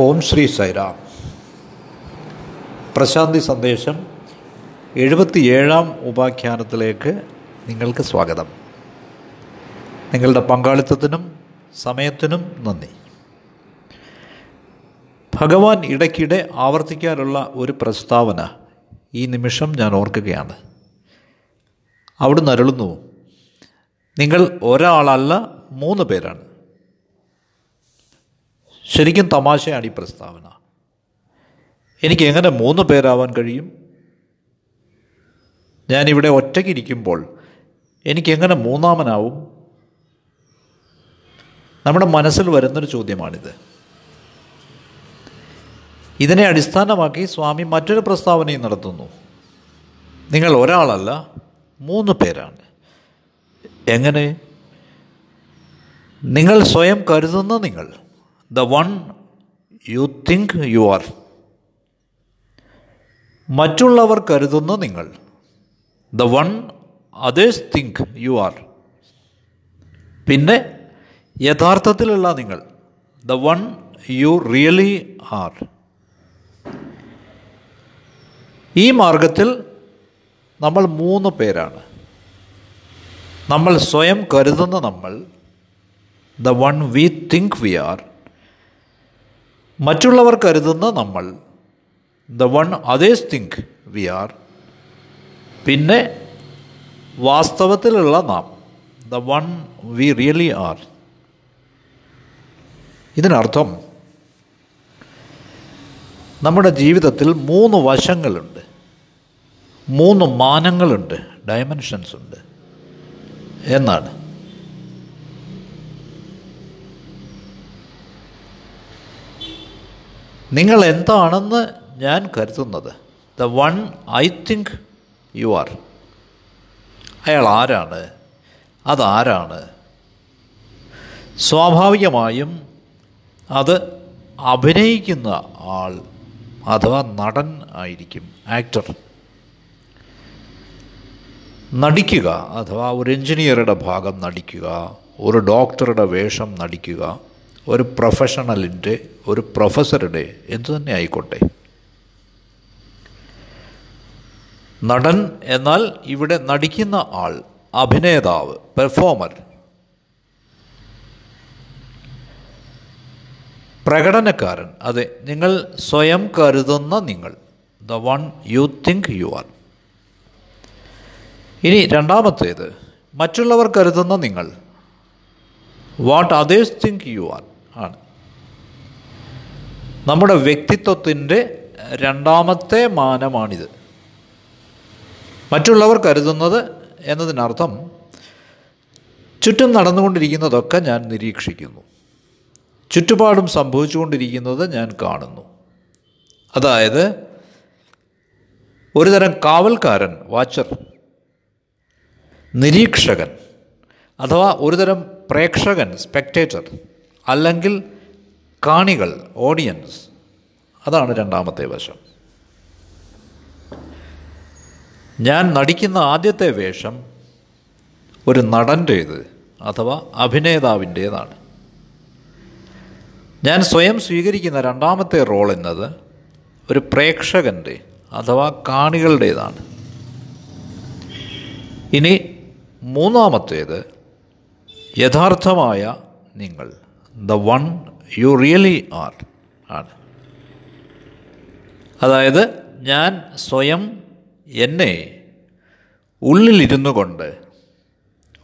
ഓം ശ്രീ സൈറാം. പ്രശാന്തി സന്ദേശം എഴുപത്തിയേഴാം ഉപാഖ്യാനത്തിലേക്ക് നിങ്ങൾക്ക് സ്വാഗതം. നിങ്ങളുടെ പങ്കാളിത്തത്തിനും സമയത്തിനും നന്ദി. ഭഗവാൻ ഇടയ്ക്കിടെ ആവർത്തിക്കാറുള്ള ഒരു പ്രസ്താവന ഈ നിമിഷം ഞാൻ ഓർക്കുകയാണ്. അവിടുന്ന് അരുളുന്നു നിങ്ങൾ ഒരാളല്ല മൂന്ന് പേരാണ്. ശരിക്കും തമാശയാണ് ഈ പ്രസ്താവന. എനിക്ക് എങ്ങനെ മൂന്ന് പേരാവാൻ കഴിയും? ഞാനിവിടെ ഒറ്റയ്ക്കിരിക്കുമ്പോൾ എനിക്കെങ്ങനെ മൂന്നാമനാവും? നമ്മുടെ മനസ്സിൽ വരുന്നൊരു ചോദ്യമാണിത്. ഇതിനെ അടിസ്ഥാനമാക്കി സ്വാമി മറ്റൊരു പ്രസ്താവനയും നടത്തുന്നു. നിങ്ങൾ ഒരാളല്ല മൂന്ന് പേരാണ്. എങ്ങനെ? നിങ്ങൾ സ്വയം കരുതുന്ന നിങ്ങൾ. The one you think you are മറ്റുള്ളവർ കരുതുന്ന നിങ്ങൾ. The one others think you are പിന്നെ യഥാർത്ഥത്തിലുള്ള നിങ്ങൾ. The one you really are ഈ മാർഗത്തിൽ നമ്മൾ മൂന്ന് പേരാണ്. നമ്മൾ സ്വയം കരുതുന്ന നമ്മൾ. The one we think we are മറ്റുള്ളവർ കരുതുന്ന നമ്മൾ. The one others think we are പിന്നെ വാസ്തവത്തിലുള്ള നാം. The one we really are ഇതിനർത്ഥം നമ്മുടെ ജീവിതത്തിൽ മൂന്ന് വശങ്ങളുണ്ട്. മൂന്ന് മാനങ്ങളുണ്ട്. ഡയമെൻഷൻസ് ഉണ്ട്. എന്നാണ്. നിങ്ങൾ എന്താണെന്ന് ഞാൻ കരുതുന്നത്. The one I think you are അയാൾ ആരാണ്? അതാരാണ് സ്വാഭാവികമായും അത് അഭിനയിക്കുന്ന ആൾ അഥവാ നടൻ ആയിരിക്കും ആക്ടർ നടിക്കുക അഥവാ ഒരു എഞ്ചിനീയറുടെ ഭാഗം നടിക്കുക ഒരു ഡോക്ടറുടെ വേഷം നടിക്കുക ഒരു പ്രൊഫഷണലിന്റെ ഒരു പ്രൊഫസറുടെ എന്തു തന്നെ ആയിക്കോട്ടെ. നടൻ എന്നാൽ ഇവിടെ നടിക്കുന്ന ആൾ അഭിനേതാവ് പെർഫോമർ പ്രകടനക്കാരൻ അതെ നിങ്ങൾ സ്വയം കരുതുന്ന നിങ്ങൾ. The one you think you are ഇനി രണ്ടാമത്തേത് മറ്റുള്ളവർ കരുതുന്ന നിങ്ങൾ. What others think you are ആണ്. നമ്മുടെ വ്യക്തിത്വത്തിന്റെ രണ്ടാമത്തെ മാനമാണിത്. മറ്റുള്ളവർ കരുതുന്നത് എന്നതിനർത്ഥം ചുറ്റും നടന്നുകൊണ്ടിരിക്കുന്നതൊക്കെ ഞാൻ നിരീക്ഷിക്കുന്നു. ചുറ്റുപാടും സംഭവിച്ചുകൊണ്ടിരിക്കുന്നത് ഞാൻ കാണുന്നു. അതായത് ഒരുതരം കാവൽക്കാരൻ വാച്ചർ നിരീക്ഷകൻ അഥവാ ഒരുതരം പ്രേക്ഷകൻ സ്പെക്ടേറ്റർ അല്ലെങ്കിൽ കാണികൾ ഓഡിയൻസ് അതാണ് രണ്ടാമത്തെ വശം ഞാൻ നടിക്കുന്ന ആദ്യത്തെ വേഷം ഒരു നടന്റേത് അഥവാ അഭിനേതാവിന്റേതാണ് ഞാൻ സ്വയം സ്വീകരിക്കുന്ന രണ്ടാമത്തെ റോൾ എന്നത് ഒരു പ്രേക്ഷകന്റെ അഥവാ കാണികളുടേതാണ്. ഇനി മൂന്നാമത്തേത് യഥാർത്ഥമായ നിങ്ങൾ. The one you really are ആണ്. അതായത് ഞാൻ സ്വയം എന്നെ ഉള്ളിലിരുന്നു കൊണ്ട്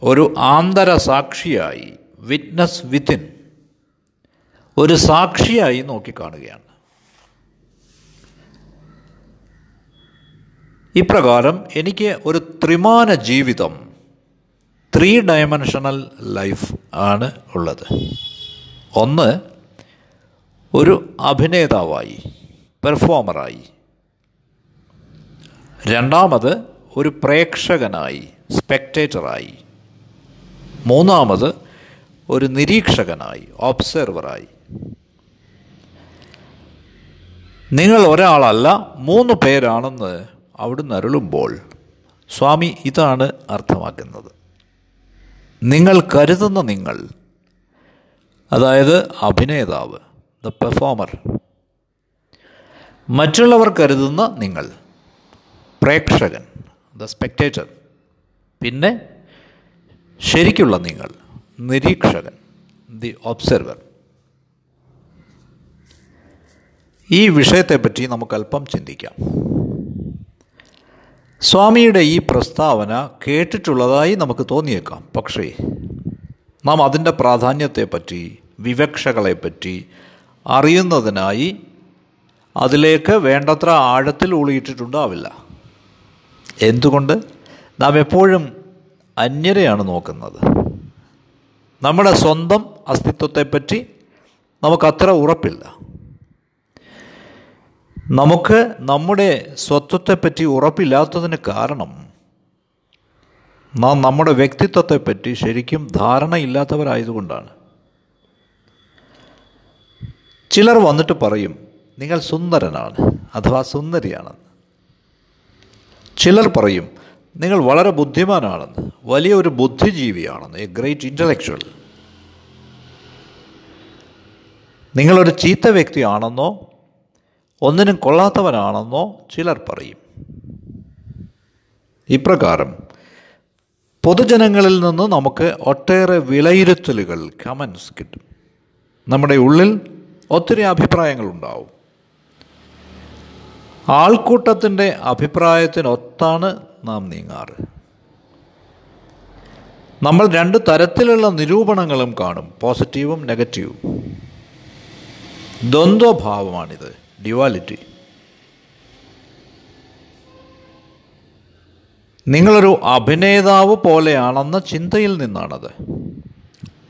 ഒരു ആന്തര സാക്ഷിയായി വിറ്റ്നസ് വിത്തിൻ ഒരു സാക്ഷിയായി നോക്കിക്കാണുകയാണ്. ഇപ്രകാരം എനിക്ക് ഒരു ത്രിമാന ജീവിതം ത്രീ ഡയമെൻഷണൽ ലൈഫ് ആണ് ഉള്ളത്. ഒന്ന് ഒരു അഭിനേതാവായി പെർഫോമറായി രണ്ടാമത് ഒരു പ്രേക്ഷകനായി സ്പെക്ടേറ്ററായി മൂന്നാമത് ഒരു നിരീക്ഷകനായി ഒബ്സർവറായി നിങ്ങൾ ഒരാളല്ല മൂന്ന് പേരാണെന്ന് അവിടുന്ന് അരുളുമ്പോൾ സ്വാമി ഇതാണ് അർത്ഥമാക്കുന്നത്. നിങ്ങൾ കരുതുന്ന നിങ്ങൾ അതായത് അഭിനേതാവ് ദ പെർഫോമർ മറ്റുള്ളവർ കരുതുന്ന നിങ്ങൾ പ്രേക്ഷകൻ ദ സ്പെക്ടേറ്റർ പിന്നെ ശരിക്കുള്ള നിങ്ങൾ നിരീക്ഷകൻ ദി ഒബ്സർവർ ഈ വിഷയത്തെപ്പറ്റി നമുക്കല്പം ചിന്തിക്കാം. സ്വാമിയുടെ ഈ പ്രസ്താവന കേട്ടിട്ടുള്ളതായി നമുക്ക് തോന്നിയേക്കാം. പക്ഷേ നാം അതിന്റെ പ്രാധാന്യത്തെപ്പറ്റി വിവക്ഷകളെപ്പറ്റി അറിയുന്നതിനായി അതിലേക്ക് വേണ്ടത്ര ആഴത്തിൽ ഊളിയിട്ടിട്ടുണ്ടാവില്ല. എന്തുകൊണ്ട്? നാം എപ്പോഴും അന്യരെയാണ് നോക്കുന്നത്. നമ്മുടെ സ്വന്തം അസ്തിത്വത്തെപ്പറ്റി നമുക്കത്ര ഉറപ്പില്ല. നമുക്ക് നമ്മുടെ സ്വത്വത്തെപ്പറ്റി ഉറപ്പില്ലാത്തതിന് കാരണം നാം നമ്മുടെ വ്യക്തിത്വത്തെപ്പറ്റി ശരിക്കും ധാരണയില്ലാത്തവരായതുകൊണ്ടാണ്. ചിലർ വന്നിട്ട് പറയും നിങ്ങൾ സുന്ദരനാണ് അഥവാ സുന്ദരിയാണെന്ന്. ചിലർ പറയും നിങ്ങൾ വളരെ ബുദ്ധിമാനാണെന്ന് വലിയ ഒരു ബുദ്ധിജീവിയാണെന്ന് എ ഗ്രേറ്റ് ഇന്റലക്ച്വൽ നിങ്ങളൊരു ചീത്ത വ്യക്തിയാണെന്നോ ഒന്നിനും കൊള്ളാത്തവനാണെന്നോ ചിലർ പറയും. ഇപ്രകാരം പൊതുജനങ്ങളിൽ നിന്ന് നമുക്ക് ഒട്ടേറെ വിലയിരുത്തലുകൾ കമൻസ് കിട്ടും. നമ്മുടെ ഉള്ളിൽ ഒത്തിരി അഭിപ്രായങ്ങളുണ്ടാവും ആൾക്കൂട്ടത്തിന്റെ അഭിപ്രായത്തിനൊത്താണ് നാം നീങ്ങാറ്. നമ്മൾ രണ്ട് തരത്തിലുള്ള നിരൂപണങ്ങളും കാണും പോസിറ്റീവും നെഗറ്റീവും ദ്വന്ദ്വഭാവമാണിത് ഡ്യുവാലിറ്റി നിങ്ങളൊരു അഭിനേതാവ് പോലെയാണെന്ന ചിന്തയിൽ നിന്നാണത്.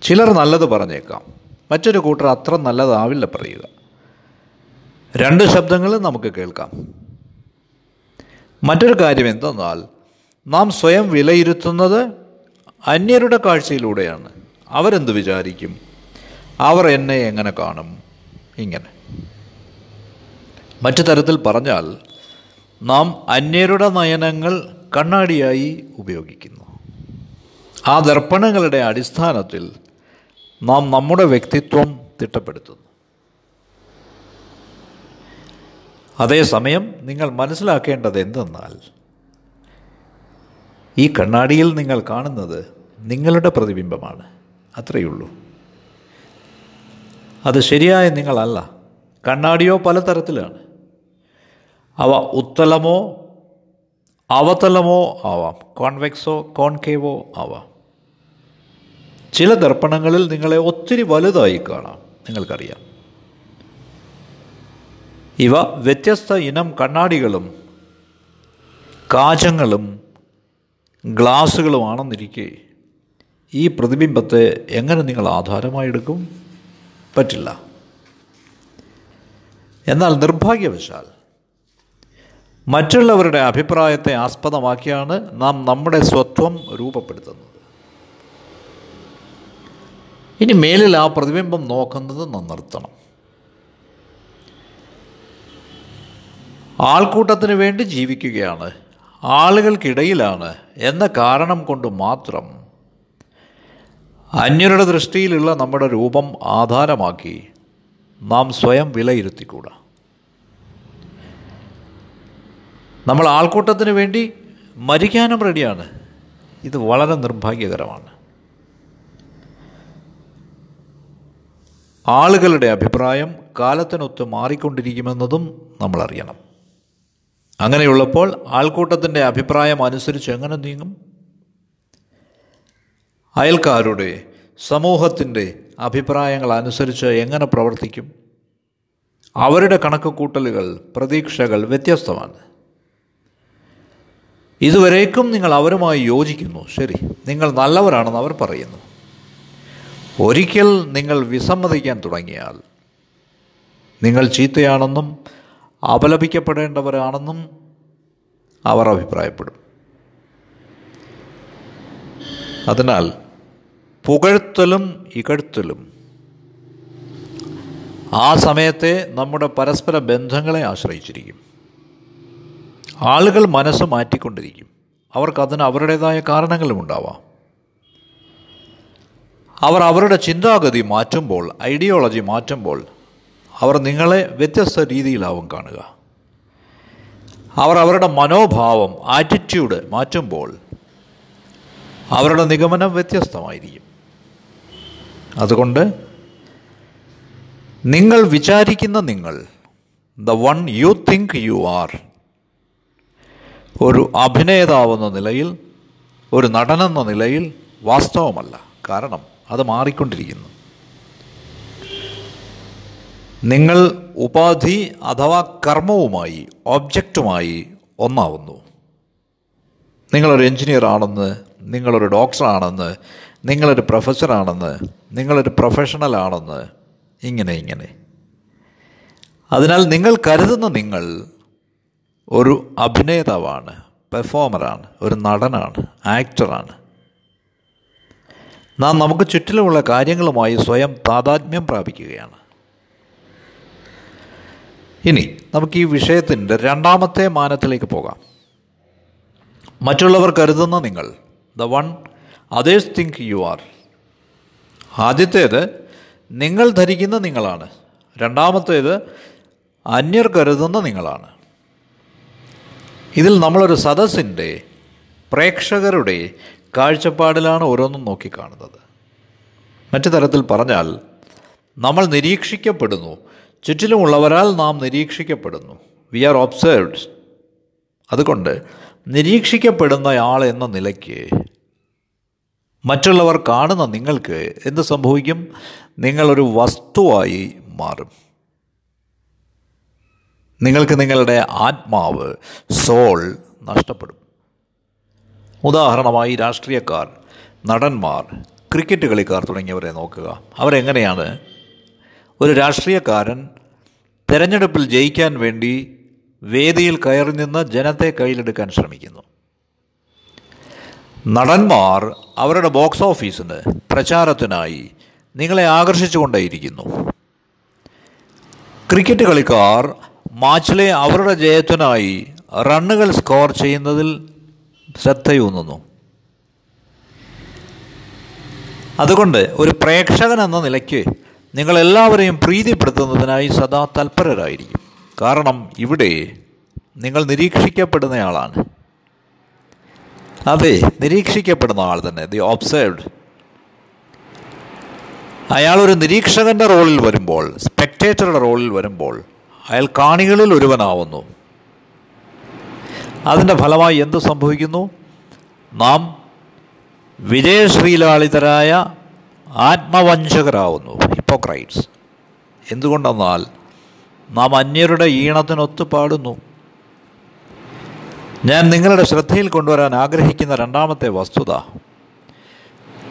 ചിലർ നല്ലത് പറഞ്ഞേക്കാം മറ്റൊരു കൂട്ടർ അത്ര നല്ലതാവില്ല പറയുക. രണ്ട് ശബ്ദങ്ങളും നമുക്ക് കേൾക്കാം. മറ്റൊരു കാര്യം എന്തെന്നാൽ നാം സ്വയം വിലയിരുത്തുന്നത് അന്യരുടെ കാഴ്ചയിലൂടെയാണ്. അവരെന്ത് വിചാരിക്കും? അവർ എന്നെ എങ്ങനെ കാണും? ഇങ്ങനെ. മറ്റു തരത്തിൽ പറഞ്ഞാൽ നാം അന്യരുടെ നയനങ്ങൾ കണ്ണാടിയായി ഉപയോഗിക്കുന്നു. ആ ദർപ്പണങ്ങളുടെ അടിസ്ഥാനത്തിൽ നാം നമ്മുടെ വ്യക്തിത്വം തിട്ടപ്പെടുത്തുന്നു. അതേസമയം നിങ്ങൾ മനസ്സിലാക്കേണ്ടത് എന്തെന്നാൽ ഈ കണ്ണാടിയിൽ നിങ്ങൾ കാണുന്നത് നിങ്ങളുടെ പ്രതിബിംബമാണ്. അത്രയുള്ളൂ അത് ശരിയായ നിങ്ങളല്ല. കണ്ണാടിയോ പലതരത്തിലാണ്. അവ ഉത്തലമോ അവതലമോ ആവാം കോൺവെക്സോ കോൺകേവോ ആവാം. ചില ദർപ്പണങ്ങളിൽ നിങ്ങളെ ഒത്തിരി വലുതായി കാണാം നിങ്ങൾക്കറിയാം. ഇവ വ്യത്യസ്ത ഇനം കണ്ണാടികളും കാചങ്ങളും ഗ്ലാസുകളുമാണെന്നിരിക്കെ ഈ പ്രതിബിംബത്തെ എങ്ങനെ നിങ്ങൾ ആധാരമായെടുക്കും? പറ്റില്ല. എന്നാൽ നിർഭാഗ്യവശാൽ മറ്റുള്ളവരുടെ അഭിപ്രായത്തെ ആസ്പദമാക്കിയാണ് നാം നമ്മുടെ സ്വത്വം രൂപപ്പെടുത്തുന്നത്. ഇനി മേലിൽ ആ പ്രതിബിംബം നോക്കുന്നത് നിർത്തണം. ആൾക്കൂട്ടത്തിന് വേണ്ടി ജീവിക്കുകയാണ് ആളുകൾക്കിടയിലാണ് എന്ന കാരണം കൊണ്ട് മാത്രം അന്യരുടെ ദൃഷ്ടിയിലുള്ള നമ്മുടെ രൂപം ആധാരമാക്കി നാം സ്വയം വിലയിരുത്തിക്കൂടാ. നമ്മൾ ആൾക്കൂട്ടത്തിന് വേണ്ടി മരിക്കാനും റെഡിയാണ്. ഇത് വളരെ നിർഭാഗ്യകരമാണ്. ആളുകളുടെ അഭിപ്രായം കാലത്തിനൊത്ത് മാറിക്കൊണ്ടിരിക്കുമെന്നതും നമ്മൾ അറിയണം അങ്ങനെയുള്ളപ്പോൾ ആൾക്കൂട്ടത്തിന്റെ അഭിപ്രായം അനുസരിച്ച് എങ്ങനെ നീങ്ങും? അയൽക്കാരുടെ സമൂഹത്തിന്റെ അഭിപ്രായങ്ങൾ അനുസരിച്ച് എങ്ങനെ പ്രവർത്തിക്കും? അവരുടെ കണക്കുകൂട്ടലുകൾ പ്രതീക്ഷകൾ വ്യത്യസ്തമാണ്. ഇതുവരേക്കും നിങ്ങൾ അവരുമായി യോജിക്കുന്നു. ശരി നിങ്ങൾ നല്ലവരാണെന്ന് അവർ പറയുന്നു. ഒരിക്കൽ നിങ്ങൾ വിസമ്മതിക്കാൻ തുടങ്ങിയാൽ നിങ്ങൾ ചീത്തയാണെന്നും അപലപിക്കപ്പെടേണ്ടവരാണെന്നും അവർ അഭിപ്രായപ്പെടും. അതിനാൽ പുകഴ്ത്തലും ഇകഴ്ത്തലും ആ സമയത്തെ നമ്മുടെ പരസ്പര ബന്ധങ്ങളെ ആശ്രയിച്ചിരിക്കും. ആളുകൾ മനസ്സ് മാറ്റിക്കൊണ്ടിരിക്കും. അവർക്കതിന് അവരുടേതായ കാരണങ്ങളും ഉണ്ടാവാം. അവർ അവരുടെ ചിന്താഗതി മാറ്റുമ്പോൾ ഐഡിയോളജി മാറ്റുമ്പോൾ അവർ നിങ്ങളെ വ്യത്യസ്ത രീതിയിലാവും കാണുക. അവർ അവരുടെ മനോഭാവം ആറ്റിറ്റ്യൂഡ് മാറ്റുമ്പോൾ അവരുടെ നിഗമനം വ്യത്യസ്തമായിരിക്കും. അതുകൊണ്ട് നിങ്ങൾ വിചാരിക്കുന്ന നിങ്ങൾ the one you think you are ഒരു അഭിനേതാവെന്ന നിലയിൽ ഒരു നടനെന്ന നിലയിൽ വാസ്തവമല്ല. കാരണം അത് മാറിക്കൊണ്ടിരിക്കുന്നു. നിങ്ങൾ ഉപാധി അഥവാ കർമ്മവുമായി ഒബ്ജക്റ്റുമായി ഒന്നാവുന്നു. നിങ്ങളൊരു എഞ്ചിനീയർ ആണെന്ന് നിങ്ങളൊരു ഡോക്ടറാണെന്ന് നിങ്ങളൊരു പ്രൊഫസറാണെന്ന് നിങ്ങളൊരു പ്രൊഫഷണൽ ആണെന്ന് ഇങ്ങനെ ഇങ്ങനെ. അതിനാൽ നിങ്ങൾ കരുതുന്ന നിങ്ങൾ ഒരു അഭിനേതാവാണ് പെർഫോമറാണ് ഒരു നടനാണ് ആക്ടറാണ്. നാം നമുക്ക് ചുറ്റിലുമുള്ള കാര്യങ്ങളുമായി സ്വയം താതാത്മ്യം പ്രാപിക്കുകയാണ്. ഇനി നമുക്ക് ഈ വിഷയത്തിന്റെ രണ്ടാമത്തെ മാനത്തിലേക്ക് പോകാം. മറ്റുള്ളവർ കരുതുന്ന നിങ്ങൾ the one others think you are. ആദ്യത്തേത് നിങ്ങൾ ധരിക്കുന്ന നിങ്ങളാണ്. രണ്ടാമത്തേത് അന്യർ കരുതുന്ന നിങ്ങളാണ്. ഇതിൽ നമ്മളൊരു സദസ്സിന്റെ പ്രേക്ഷകരുടെ കാഴ്ചപ്പാടിലാണ് ഓരോന്നും നോക്കിക്കാണുന്നത്. മറ്റു തരത്തിൽ പറഞ്ഞാൽ നമ്മൾ നിരീക്ഷിക്കപ്പെടുന്നു. ചുറ്റിലുമുള്ളവരാൽ നാം നിരീക്ഷിക്കപ്പെടുന്നു. വി ആർ ഒബ്സേർവ്ഡ് അതുകൊണ്ട് നിരീക്ഷിക്കപ്പെടുന്നയാൾ എന്ന നിലയ്ക്ക് മറ്റുള്ളവർ കാണുന്ന നിങ്ങൾക്ക് എന്ത് സംഭവിക്കും? നിങ്ങളൊരു വസ്തുവായി മാറും. നിങ്ങൾക്ക് നിങ്ങളുടെ ആത്മാവ് സോൾ നഷ്ടപ്പെടും. ഉദാഹരണമായി രാഷ്ട്രീയക്കാർ നടന്മാർ ക്രിക്കറ്റ് കളിക്കാർ തുടങ്ങിയവരെ നോക്കുക. അവരെങ്ങനെയാണ്? ഒരു രാഷ്ട്രീയക്കാരൻ തിരഞ്ഞെടുപ്പിൽ ജയിക്കാൻ വേണ്ടി വേദിയിൽ കയറി നിന്ന് ജനത്തെ കയ്യിലെടുക്കാൻ ശ്രമിക്കുന്നു. നടന്മാർ അവരുടെ ബോക്സ് ഓഫീസിന് പ്രചാരത്തിനായി നിങ്ങളെ ആകർഷിച്ചുകൊണ്ടേയിരിക്കുന്നു. ക്രിക്കറ്റ് കളിക്കാർ മാച്ചിലെ അവരുടെ ജയത്തിനായി റണ്ണുകൾ സ്കോർ ചെയ്യുന്നതിൽ ശ്രദ്ധയൂന്നുന്നു. അതുകൊണ്ട് ഒരു പ്രേക്ഷകൻ എന്ന നിലയ്ക്ക് നിങ്ങളെല്ലാവരെയും പ്രീതിപ്പെടുത്തുന്നതിനായി സദാ തൽപരരായിരിക്കും. കാരണം ഇവിടെ നിങ്ങൾ നിരീക്ഷിക്കപ്പെടുന്നയാളാണ്. അതെ നിരീക്ഷിക്കപ്പെടുന്ന ആൾ തന്നെ ദി ഒബ്സേർവ്ഡ്. അയാൾ ഒരു നിരീക്ഷകന്റെ റോളിൽ വരുമ്പോൾ സ്പെക്ടേറ്ററുടെ റോളിൽ വരുമ്പോൾ അയാൾ കാണികളിൽ ഒരുവനാവുന്നു അതിന്റെ ഫലമായി എന്ത് സംഭവിക്കുന്നു? നാം വിജയശ്രീലാളിതരായ ആത്മവഞ്ചകരാവുന്നു ഹിപ്പോക്രൈറ്റ്സ്. എന്തുകൊണ്ടെന്നാൽ നാം അന്യരുടെ ഈണത്തിനൊത്ത് പാടുന്നു. ഞാൻ നിങ്ങളുടെ ശ്രദ്ധയിൽ കൊണ്ടുവരാൻ ആഗ്രഹിക്കുന്ന രണ്ടാമത്തെ വസ്തുത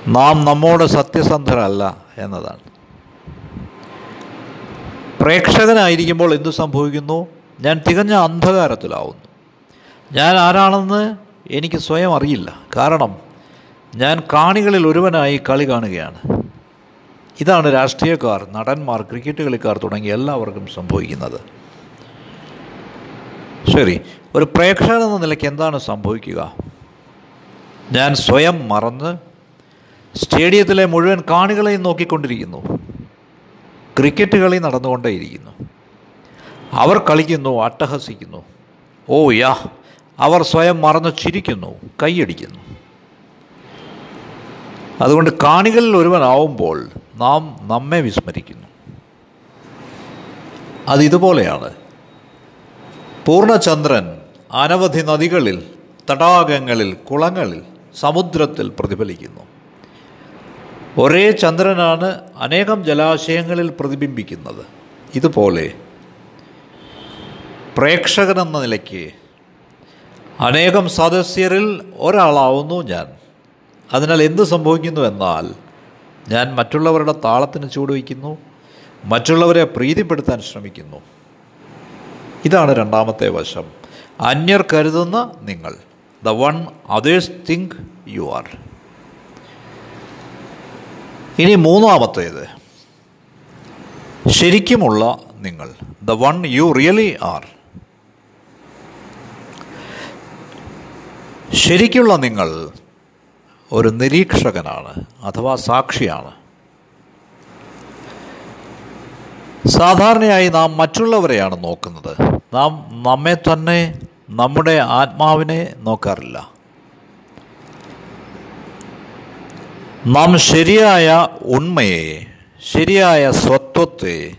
നാം നമ്മോട് സത്യസന്ധരല്ല എന്നതാണ്. പ്രേക്ഷകനായിരിക്കുമ്പോൾ എന്തു സംഭവിക്കുന്നു? ഞാൻ തികഞ്ഞ അന്ധകാരത്തിലാവുന്നു. ഞാൻ ആരാണെന്ന് എനിക്ക് സ്വയം അറിയില്ല. കാരണം ഞാൻ കാണികളിൽ ഒരുവനായി കളി കാണുകയാണ്. ഇതാണ് രാഷ്ട്രീയക്കാർ നടന്മാർ ക്രിക്കറ്റ് കളിക്കാർ തുടങ്ങി എല്ലാവർക്കും സംഭവിക്കുന്നത്. ശരി ഒരു പ്രേക്ഷകൻ എന്ന നിലയ്ക്ക് എന്താണ് സംഭവിക്കുക? ഞാൻ സ്വയം മറന്ന് സ്റ്റേഡിയത്തിലെ മുഴുവൻ കാണികളെയും നോക്കിക്കൊണ്ടിരിക്കുന്നു. ക്രിക്കറ്റ് കളി നടന്നുകൊണ്ടേയിരിക്കുന്നു. അവർ കളിക്കുന്നു അട്ടഹസിക്കുന്നു. ഓ യാ അവർ സ്വയം മറന്നു ചിരിക്കുന്നു കൈയടിക്കുന്നു. അതുകൊണ്ട് കാണികളിൽ ഒരുവനാവുമ്പോൾ നാം നമ്മെ വിസ്മരിക്കുന്നു. അതിതുപോലെയാണ് പൂർണചന്ദ്രൻ അനവധി നദികളിൽ തടാകങ്ങളിൽ കുളങ്ങളിൽ സമുദ്രത്തിൽ പ്രതിഫലിക്കുന്നു. ഒരേ ചന്ദ്രനാണ് അനേകം ജലാശയങ്ങളിൽ പ്രതിബിംബിക്കുന്നത്. ഇതുപോലെ പ്രേക്ഷകനെന്ന നിലയ്ക്ക് അനേകം സദസ്യരിൽ ഒരാളാവുന്നു ഞാൻ. അതിനാൽ എന്ത് സംഭവിക്കുന്നു എന്നാൽ ഞാൻ മറ്റുള്ളവരുടെ താളത്തിന് ചൂടുവയ്ക്കുന്നു മറ്റുള്ളവരെ പ്രീതിപ്പെടുത്താൻ ശ്രമിക്കുന്നു. ഇതാണ് രണ്ടാമത്തെ വശം. അന്യർ കരുതുന്ന നിങ്ങൾ. The one others think you are ഇനി മൂന്നാമത്തേത്. ശരിക്കുമുള്ള നിങ്ങൾ the one you really are ശരിക്കുള്ള നിങ്ങൾ ഒരു നിരീക്ഷകനാണ് അഥവാ സാക്ഷിയാണ്. സാധാരണയായി നാം മറ്റുള്ളവരെയാണ് നോക്കുന്നത്. നാം നമ്മെ തന്നെ നമ്മുടെ ആത്മാവിനെ നോക്കാറില്ല. നാം ശരിയായ ഉണ്മയെ ശരിയായ സ്വത്വത്തെ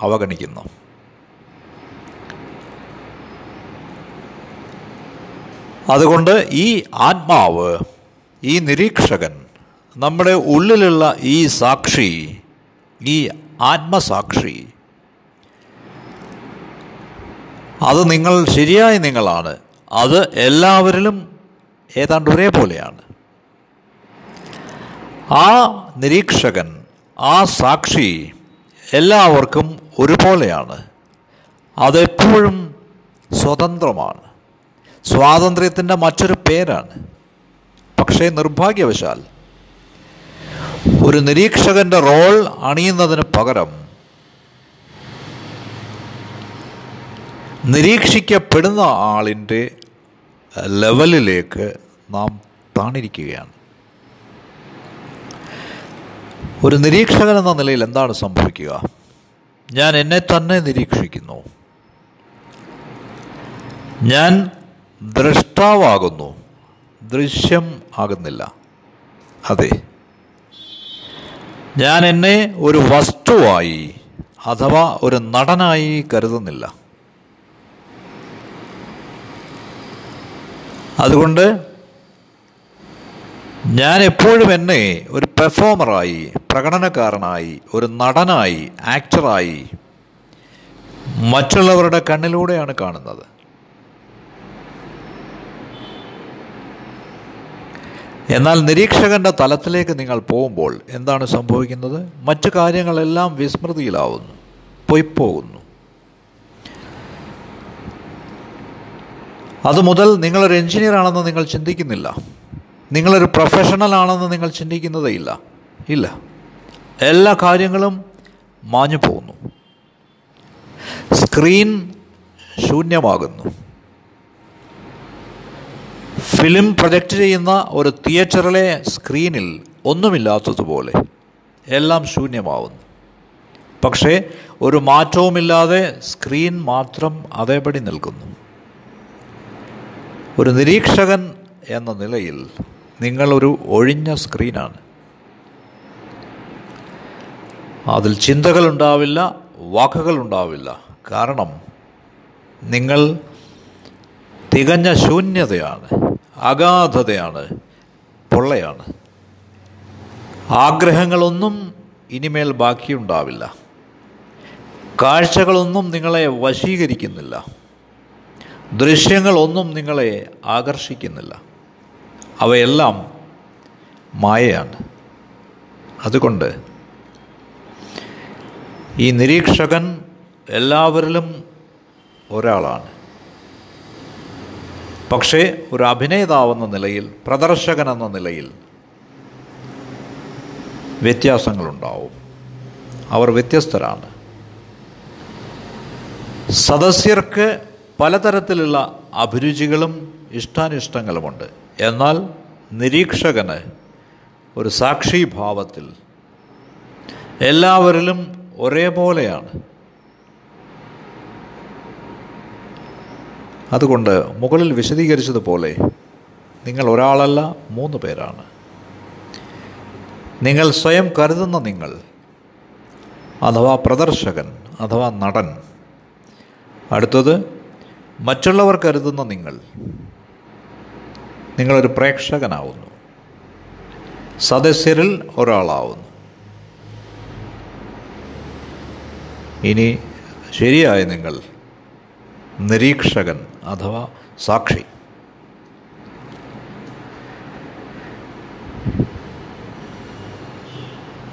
അവഗണിക്കുന്നു. അതുകൊണ്ട് ഈ ആത്മാവ് ഈ നിരീക്ഷകൻ നമ്മുടെ ഉള്ളിലുള്ള ഈ സാക്ഷി ഈ ആത്മസാക്ഷി അത് നിങ്ങൾ ശരിയായ നിങ്ങളാണ്. അത് എല്ലാവരിലും ഏതാണ്ട് ഒരേപോലെയാണ്. ആ നിരീക്ഷകൻ ആ സാക്ഷി എല്ലാവർക്കും ഒരുപോലെയാണ്. അതെപ്പോഴും സ്വതന്ത്രമാണ്. സ്വാതന്ത്ര്യത്തിന്റെ മറ്റൊരു പേരാണ്. പക്ഷേ നിർഭാഗ്യവശാൽ ഒരു നിരീക്ഷകന്റെ റോൾ അണിയുന്നതിന് പകരം നിരീക്ഷിക്കപ്പെടുന്ന ആളിന്റെ ലെവലിലേക്ക് നാം താണിരിക്കുകയാണ്. ഒരു നിരീക്ഷകൻ എന്ന നിലയിൽ എന്താണ് സംഭവിക്കുക? ഞാൻ എന്നെ തന്നെ നിരീക്ഷിക്കുന്നു. ഞാൻ ദ്രഷ്ടാവാകുന്നു. ദൃശ്യം ആകുന്നില്ല. അതെ. ഞാൻ എന്നെ ഒരു വസ്തുവായി അഥവാ ഒരു നടനായി കരുതുന്നില്ല. അതുകൊണ്ട് ഞാൻ എപ്പോഴും എന്നെ ഒരു പെർഫോമറായി പ്രകടനക്കാരനായി ഒരു നടനായി ആക്ടറായി മറ്റുള്ളവരുടെ കണ്ണിലൂടെയാണ് കാണുന്നത്. എന്നാൽ നിരീക്ഷകന്റെ തലത്തിലേക്ക് നിങ്ങൾ പോകുമ്പോൾ എന്താണ് സംഭവിക്കുന്നത്? മറ്റു കാര്യങ്ങളെല്ലാം വിസ്മൃതിയിലാവുന്നു പൊയ്പോകുന്നു. അതുമുതൽ നിങ്ങളൊരു എഞ്ചിനീയർ ആണെന്ന് നിങ്ങൾ ചിന്തിക്കുന്നില്ല. നിങ്ങളൊരു പ്രൊഫഷണൽ ആണെന്ന് നിങ്ങൾ ചിന്തിക്കുന്നതേ ഇല്ല. ഇല്ല. എല്ലാ കാര്യങ്ങളും മാഞ്ഞു പോകുന്നു. സ്ക്രീൻ ശൂന്യമാകുന്നു. ഫിലിം പ്രൊജക്റ്റ് ചെയ്യുന്ന ഒരു തിയേറ്ററിലെ സ്ക്രീനിൽ ഒന്നുമില്ലാത്തതുപോലെ എല്ലാം ശൂന്യമാവുന്നു. പക്ഷേ ഒരു മാറ്റവുമില്ലാതെ സ്ക്രീൻ മാത്രം അതേപടി നിൽക്കുന്നു. ഒരു നിരീക്ഷകൻ എന്ന നിലയിൽ നിങ്ങളൊരു ഒഴിഞ്ഞ സ്ക്രീനാണ്. അതിൽ ചിന്തകളുണ്ടാവില്ല വാക്കുകളുണ്ടാവില്ല. കാരണം നിങ്ങൾ തികഞ്ഞ ശൂന്യതയാണ് അഗാധതയാണ് പൊള്ളയാണ്. ആഗ്രഹങ്ങളൊന്നും ഇനിമേൽ ബാക്കിയുണ്ടാവില്ല. കാഴ്ചകളൊന്നും നിങ്ങളെ വശീകരിക്കുന്നില്ല. ദൃശ്യങ്ങളൊന്നും നിങ്ങളെ ആകർഷിക്കുന്നില്ല. അവയെല്ലാം മായയാണ്. അതുകൊണ്ട് ഈ നിരീക്ഷകൻ എല്ലാവരിലും ഒരാളാണ്. പക്ഷേ ഒരു അഭിനേതാവെന്ന നിലയിൽ പ്രദർശകൻ എന്ന നിലയിൽ വ്യത്യാസങ്ങളുണ്ടാവും. അവർ വ്യത്യസ്തരാണ്. സദസ്യർക്ക് പലതരത്തിലുള്ള അഭിരുചികളും ഇഷ്ടാനിഷ്ടങ്ങളുമുണ്ട്. എന്നാൽ നിരീക്ഷകന് ഒരു സാക്ഷിഭാവത്തിൽ എല്ലാവരിലും ഒരേപോലെയാണ്. അതുകൊണ്ട് മുകളിൽ വിശദീകരിച്ചതുപോലെ നിങ്ങൾ ഒരാളല്ല മൂന്ന് പേരാണ്. നിങ്ങൾ സ്വയം കരുതുന്ന നിങ്ങൾ അഥവാ പ്രദർശകൻ അഥവാ നടൻ. അടുത്തത് മറ്റുള്ളവർ കരുതുന്ന നിങ്ങൾ നിങ്ങളൊരു പ്രേക്ഷകനാവുന്നു. സദസ്യരിൽ ഒരാളാവുന്നു. ഇനി ശരിയായ നിങ്ങൾ നിരീക്ഷകൻ അഥവാ സാക്ഷി.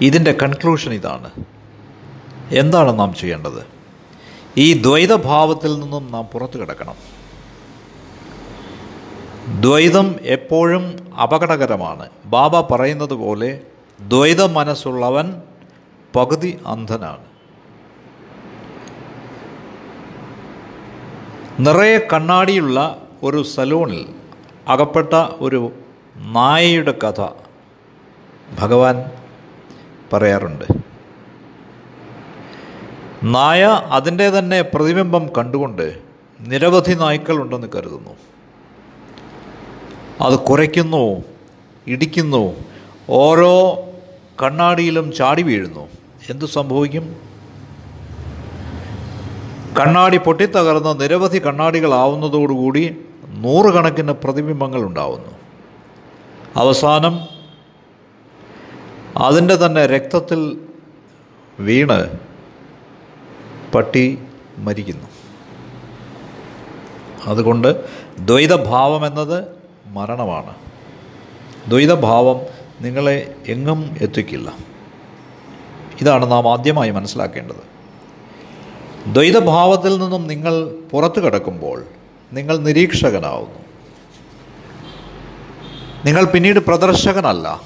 ഇതിന്റെ കൺക്ലൂഷൻ ഇതാണ്. എന്താണ് നാം ചെയ്യേണ്ടത്? ഈ ദ്വൈതഭാവത്തിൽ നിന്നും നാം പുറത്തു കിടക്കണം ദ്വൈതം എപ്പോഴും അപകടകരമാണ്. ബാബ പറയുന്നത് പോലെ ദ്വൈത മനസ്സുള്ളവൻ പകുതി അന്ധനാണ്. നിറയെ കണ്ണാടിയുള്ള ഒരു സലൂണിൽ അകപ്പെട്ട ഒരു നായയുടെ കഥ ഭഗവാൻ പറയാറുണ്ട്. നായ അതിന്റെ തന്നെ പ്രതിബിംബം കണ്ടുകൊണ്ട് നിരവധി നായ്ക്കളുണ്ടെന്ന് കരുതുന്നു. അത് കുറയ്ക്കുന്നു ഇടിക്കുന്നു ഓരോ കണ്ണാടിയിലും ചാടി വീഴുന്നു. എന്തു സംഭവിക്കും? കണ്ണാടി പൊട്ടിത്തകർന്ന് നിരവധി കണ്ണാടികളാവുന്നതോടുകൂടി നൂറുകണക്കിന് പ്രതിബിംബങ്ങൾ ഉണ്ടാവുന്നു. അവസാനം അതിന്റെ തന്നെ രക്തത്തിൽ വീണ് പട്ടി മരിക്കുന്നു. അതുകൊണ്ട് ദ്വൈതഭാവം എന്നത് മരണമാണ്. ദ്വൈതഭാവം നിങ്ങളെ എങ്ങും എത്തിക്കില്ല. ഇതാണ് നാം ആദ്യമായി മനസ്സിലാക്കേണ്ടത്. ദ്വൈതഭാവത്തിൽ നിന്നും നിങ്ങൾ പുറത്തു കിടക്കുമ്പോൾ നിങ്ങൾ നിരീക്ഷകനാവുന്നു. നിങ്ങൾ പിന്നീട് പ്രദർശകനല്ല.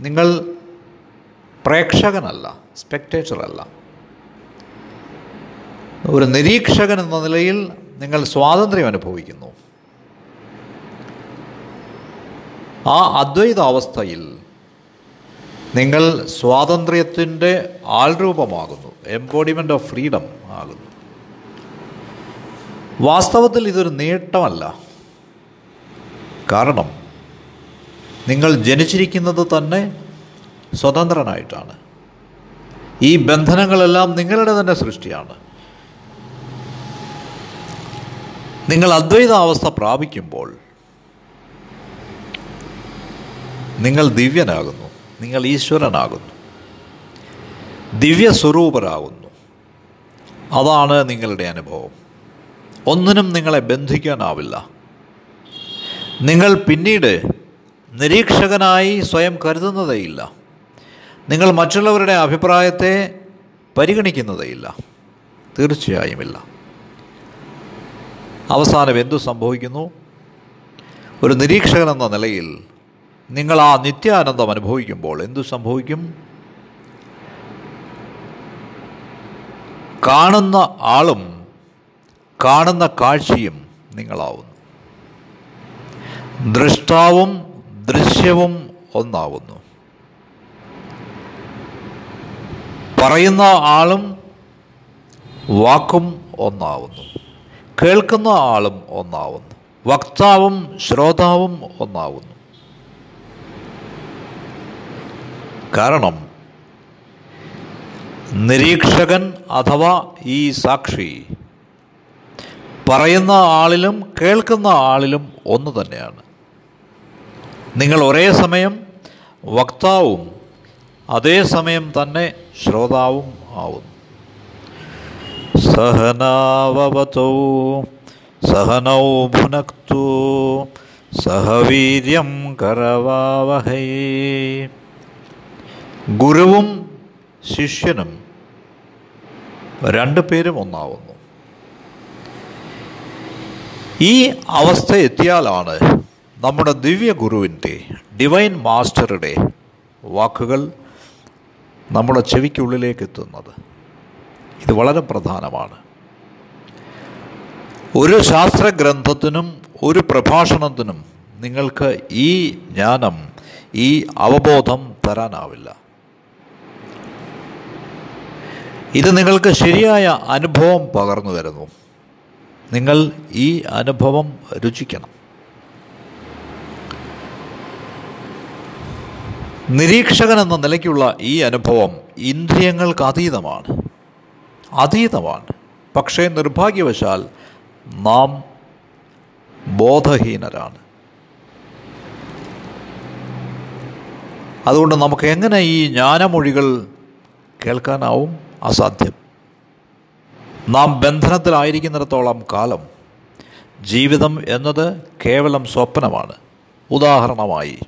നിങ്ങൾ പ്രേക്ഷകനല്ല സ്പെക്ടേറ്ററല്ല ഒരു നിരീക്ഷകൻ എന്ന നിലയിൽ നിങ്ങൾ സ്വാതന്ത്ര്യം അനുഭവിക്കുന്നു. ആ അദ്വൈതാവസ്ഥയിൽ നിങ്ങൾ സ്വാതന്ത്ര്യത്തിന്റെ ആൾരൂപമാകുന്നു. എംബോഡിമെന്റ് ഓഫ് ഫ്രീഡം ആകുന്നു. വാസ്തവത്തിൽ ഇതൊരു നേട്ടമല്ല. കാരണം നിങ്ങൾ ജനിച്ചിരിക്കുന്നത് തന്നെ സ്വതന്ത്രനായിട്ടാണ്. ഈ ബന്ധനങ്ങളെല്ലാം നിങ്ങളുടെ തന്നെ സൃഷ്ടിയാണ്. നിങ്ങൾ അദ്വൈതാവസ്ഥ പ്രാപിക്കുമ്പോൾ നിങ്ങൾ ദിവ്യനാകുന്നു. നിങ്ങൾ ഈശ്വരനാകുന്നു. ദിവ്യസ്വരൂപരാകുന്നു. അതാണ് നിങ്ങളുടെ അനുഭവം. ഒന്നിനും നിങ്ങളെ ബന്ധിക്കാനാവില്ല. നിങ്ങൾ പിന്നീട് നിരീക്ഷകനായി സ്വയം കരുതുന്നതേയില്ല. നിങ്ങൾ മറ്റുള്ളവരുടെ അഭിപ്രായത്തെ പരിഗണിക്കുന്നതേയില്ല. തീർച്ചയായുമില്ല. അവസാനം എന്തു സംഭവിക്കുന്നു? ഒരു നിരീക്ഷകൻ എന്ന നിലയിൽ നിങ്ങൾ ആ നിത്യാനന്ദം അനുഭവിക്കുമ്പോൾ എന്തു സംഭവിക്കും? കാണുന്ന ആളും കാണുന്ന കാഴ്ചയും നിങ്ങളാവുന്നു. ദൃഷ്ടാവും ദൃശ്യവും ഒന്നാവുന്നു. പറയുന്ന ആളും വാക്കും ഒന്നാവുന്നു. കേൾക്കുന്ന ആളും ഒന്നാവുന്നു. വക്താവും ശ്രോതാവും ഒന്നാവുന്നു. കാരണം നിരീക്ഷകൻ അഥവാ ഈ സാക്ഷി പറയുന്ന ആളിലും കേൾക്കുന്ന ആളിലും ഒന്ന് തന്നെയാണ്. നിങ്ങൾ ഒരേ സമയം വക്താവും അതേസമയം തന്നെ ശ്രോതാവും ആവുന്നു. സഹനാവതോ സഹനൗ ഭുനക്തു സഹവീര്യം കരവാവഹൈ. ഗുരുവും ശിഷ്യനും രണ്ടു പേരും ഒന്നാവുന്നു. ഈ അവസ്ഥ എത്തിയാലാണ് നമ്മുടെ ദിവ്യ ഗുരുവിന്റെ ഡിവൈൻ മാസ്റ്ററുടെ വാക്കുകൾ നമ്മുടെ ചെവിക്കുള്ളിലേക്ക് എത്തുന്നത്. ഇത് വളരെ പ്രധാനമാണ്. ഒരു ശാസ്ത്രഗ്രന്ഥത്തിനും ഒരു പ്രഭാഷണത്തിനും നിങ്ങൾക്ക് ഈ ജ്ഞാനം ഈ അവബോധം തരാനാവില്ല. ഇത് നിങ്ങൾക്ക് ശരിയായ അനുഭവം പകർന്നു തരുന്നു. നിങ്ങൾ ഈ അനുഭവം രുചിക്കണം. നിരീക്ഷകൻ എന്ന നിലയ്ക്കുള്ള ഈ അനുഭവം ഇന്ദ്രിയങ്ങൾക്ക് അതീതമാണ്. അതീതമാണ്. പക്ഷേ നിർഭാഗ്യവശാൽ നാം ബോധഹീനരാണ്. അതുകൊണ്ട് നമുക്ക് എങ്ങനെ ഈ ജ്ഞാനമൊഴികൾ കേൾക്കാനാവും? അസാധ്യം. നാം ബന്ധനത്തിലായിരിക്കുന്നിടത്തോളം കാലം ജീവിതം എന്നത് കേവലം സ്വപ്നമാണ്. ഉദാഹരണമായി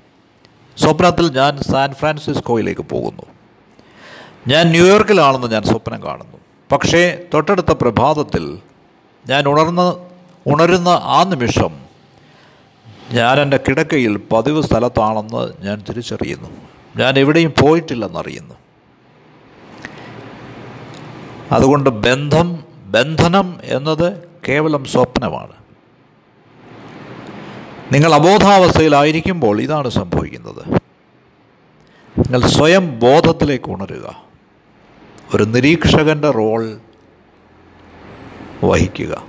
സ്വപ്നത്തിൽ ഞാൻ സാൻ ഫ്രാൻസിസ്കോയിലേക്ക് പോകുന്നു. ഞാൻ ന്യൂയോർക്കിലാണെന്ന് ഞാൻ സ്വപ്നം കാണുന്നു. പക്ഷേ തൊട്ടടുത്ത പ്രഭാതത്തിൽ ഞാൻ ഉണർന്ന് ഉണരുന്ന ആ നിമിഷം ഞാൻ എന്റെ കിടക്കയിൽ പതിവ് സ്ഥലത്താണെന്ന് ഞാൻ തിരിച്ചറിയുന്നു. ഞാൻ എവിടെയും പോയിട്ടില്ലെന്നറിയുന്നു. അതുകൊണ്ട് ബന്ധം ബന്ധനം എന്നത് കേവലം സ്വപ്നമാണ്. നിങ്ങൾ അബോധാവസ്ഥയിലായിരിക്കുമ്പോൾ ഇതാണ് സംഭവിക്കുന്നത്. നിങ്ങൾ സ്വയം ബോധത്തിലേക്ക് ഉണരുക. ഒരു നിരീക്ഷകന്റെ റോൾ വഹിക്കുക.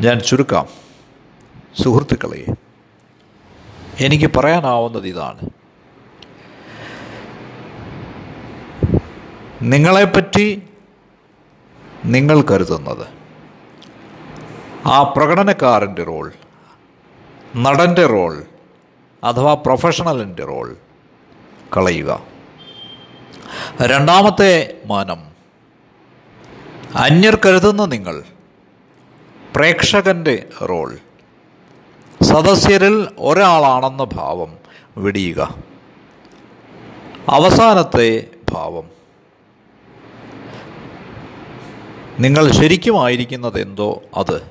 ഞാൻ ചുരുക്കാം. സുഹൃത്തുക്കളെ എനിക്ക് പറയാനാവുന്നത് ഇതാണ്. നിങ്ങളെപ്പറ്റി നിങ്ങൾ കരുതുന്നത്. ആ പ്രകടനക്കാരന്റെ റോൾ നടന്റെ റോൾ അഥവാ പ്രൊഫഷണലിന്റെ റോൾ കളയുക. രണ്ടാമത്തെ മാനം അന്യർ കരുതുന്ന നിങ്ങൾ പ്രേക്ഷകന്റെ റോൾ സദസ്യരിൽ ഒരാളാണെന്ന ഭാവം വെടിയുക. അവസാനത്തെ ഭാവം നിങ്ങൾ ശരിക്കുമായിരിക്കുന്നത് എന്തോ അത്.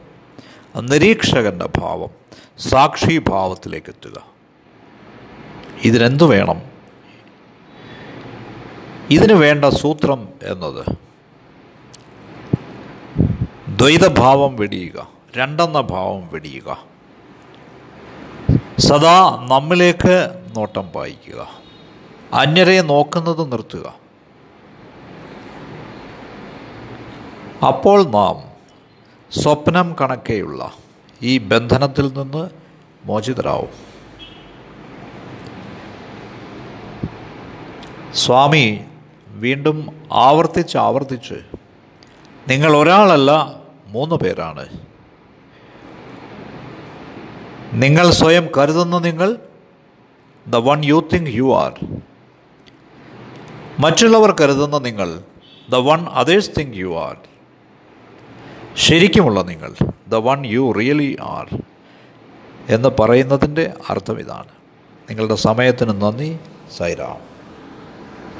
നിരീക്ഷകന്റെ ഭാവം സാക്ഷിഭാവത്തിലേക്ക് എത്തുക. ഇതിനെന്തു വേണം? ഇതിന് വേണ്ട സൂത്രം എന്നത്. ദ്വൈതഭാവം വെടിയുക രണ്ടെന്ന ഭാവം വെടിയുക. സദാ നമ്മിലേക്ക് നോട്ടം പായിക്കുക. അന്യരെ നോക്കുന്നത് നിർത്തുക. അപ്പോൾ നാം സ്വപ്നം കണക്കെയുള്ള ഈ ബന്ധനത്തിൽ നിന്ന് മോചിതരാവും. സ്വാമി വീണ്ടും ആവർത്തിച്ച് ആവർത്തിച്ച് നിങ്ങൾ ഒരാളല്ല മൂന്ന് പേരാണ്. നിങ്ങൾ സ്വയം കരുതുന്ന നിങ്ങൾ the one you think you are മറ്റുള്ളവർ കരുതുന്ന നിങ്ങൾ the one others think you are ശരിക്കുമുള്ള നിങ്ങൾ the one you really are എന്ന് പറയുന്നതിന്റെ അർത്ഥം ഇതാണ്. നിങ്ങളുടെ സമയത്തിന് നന്ദി സൈറാം.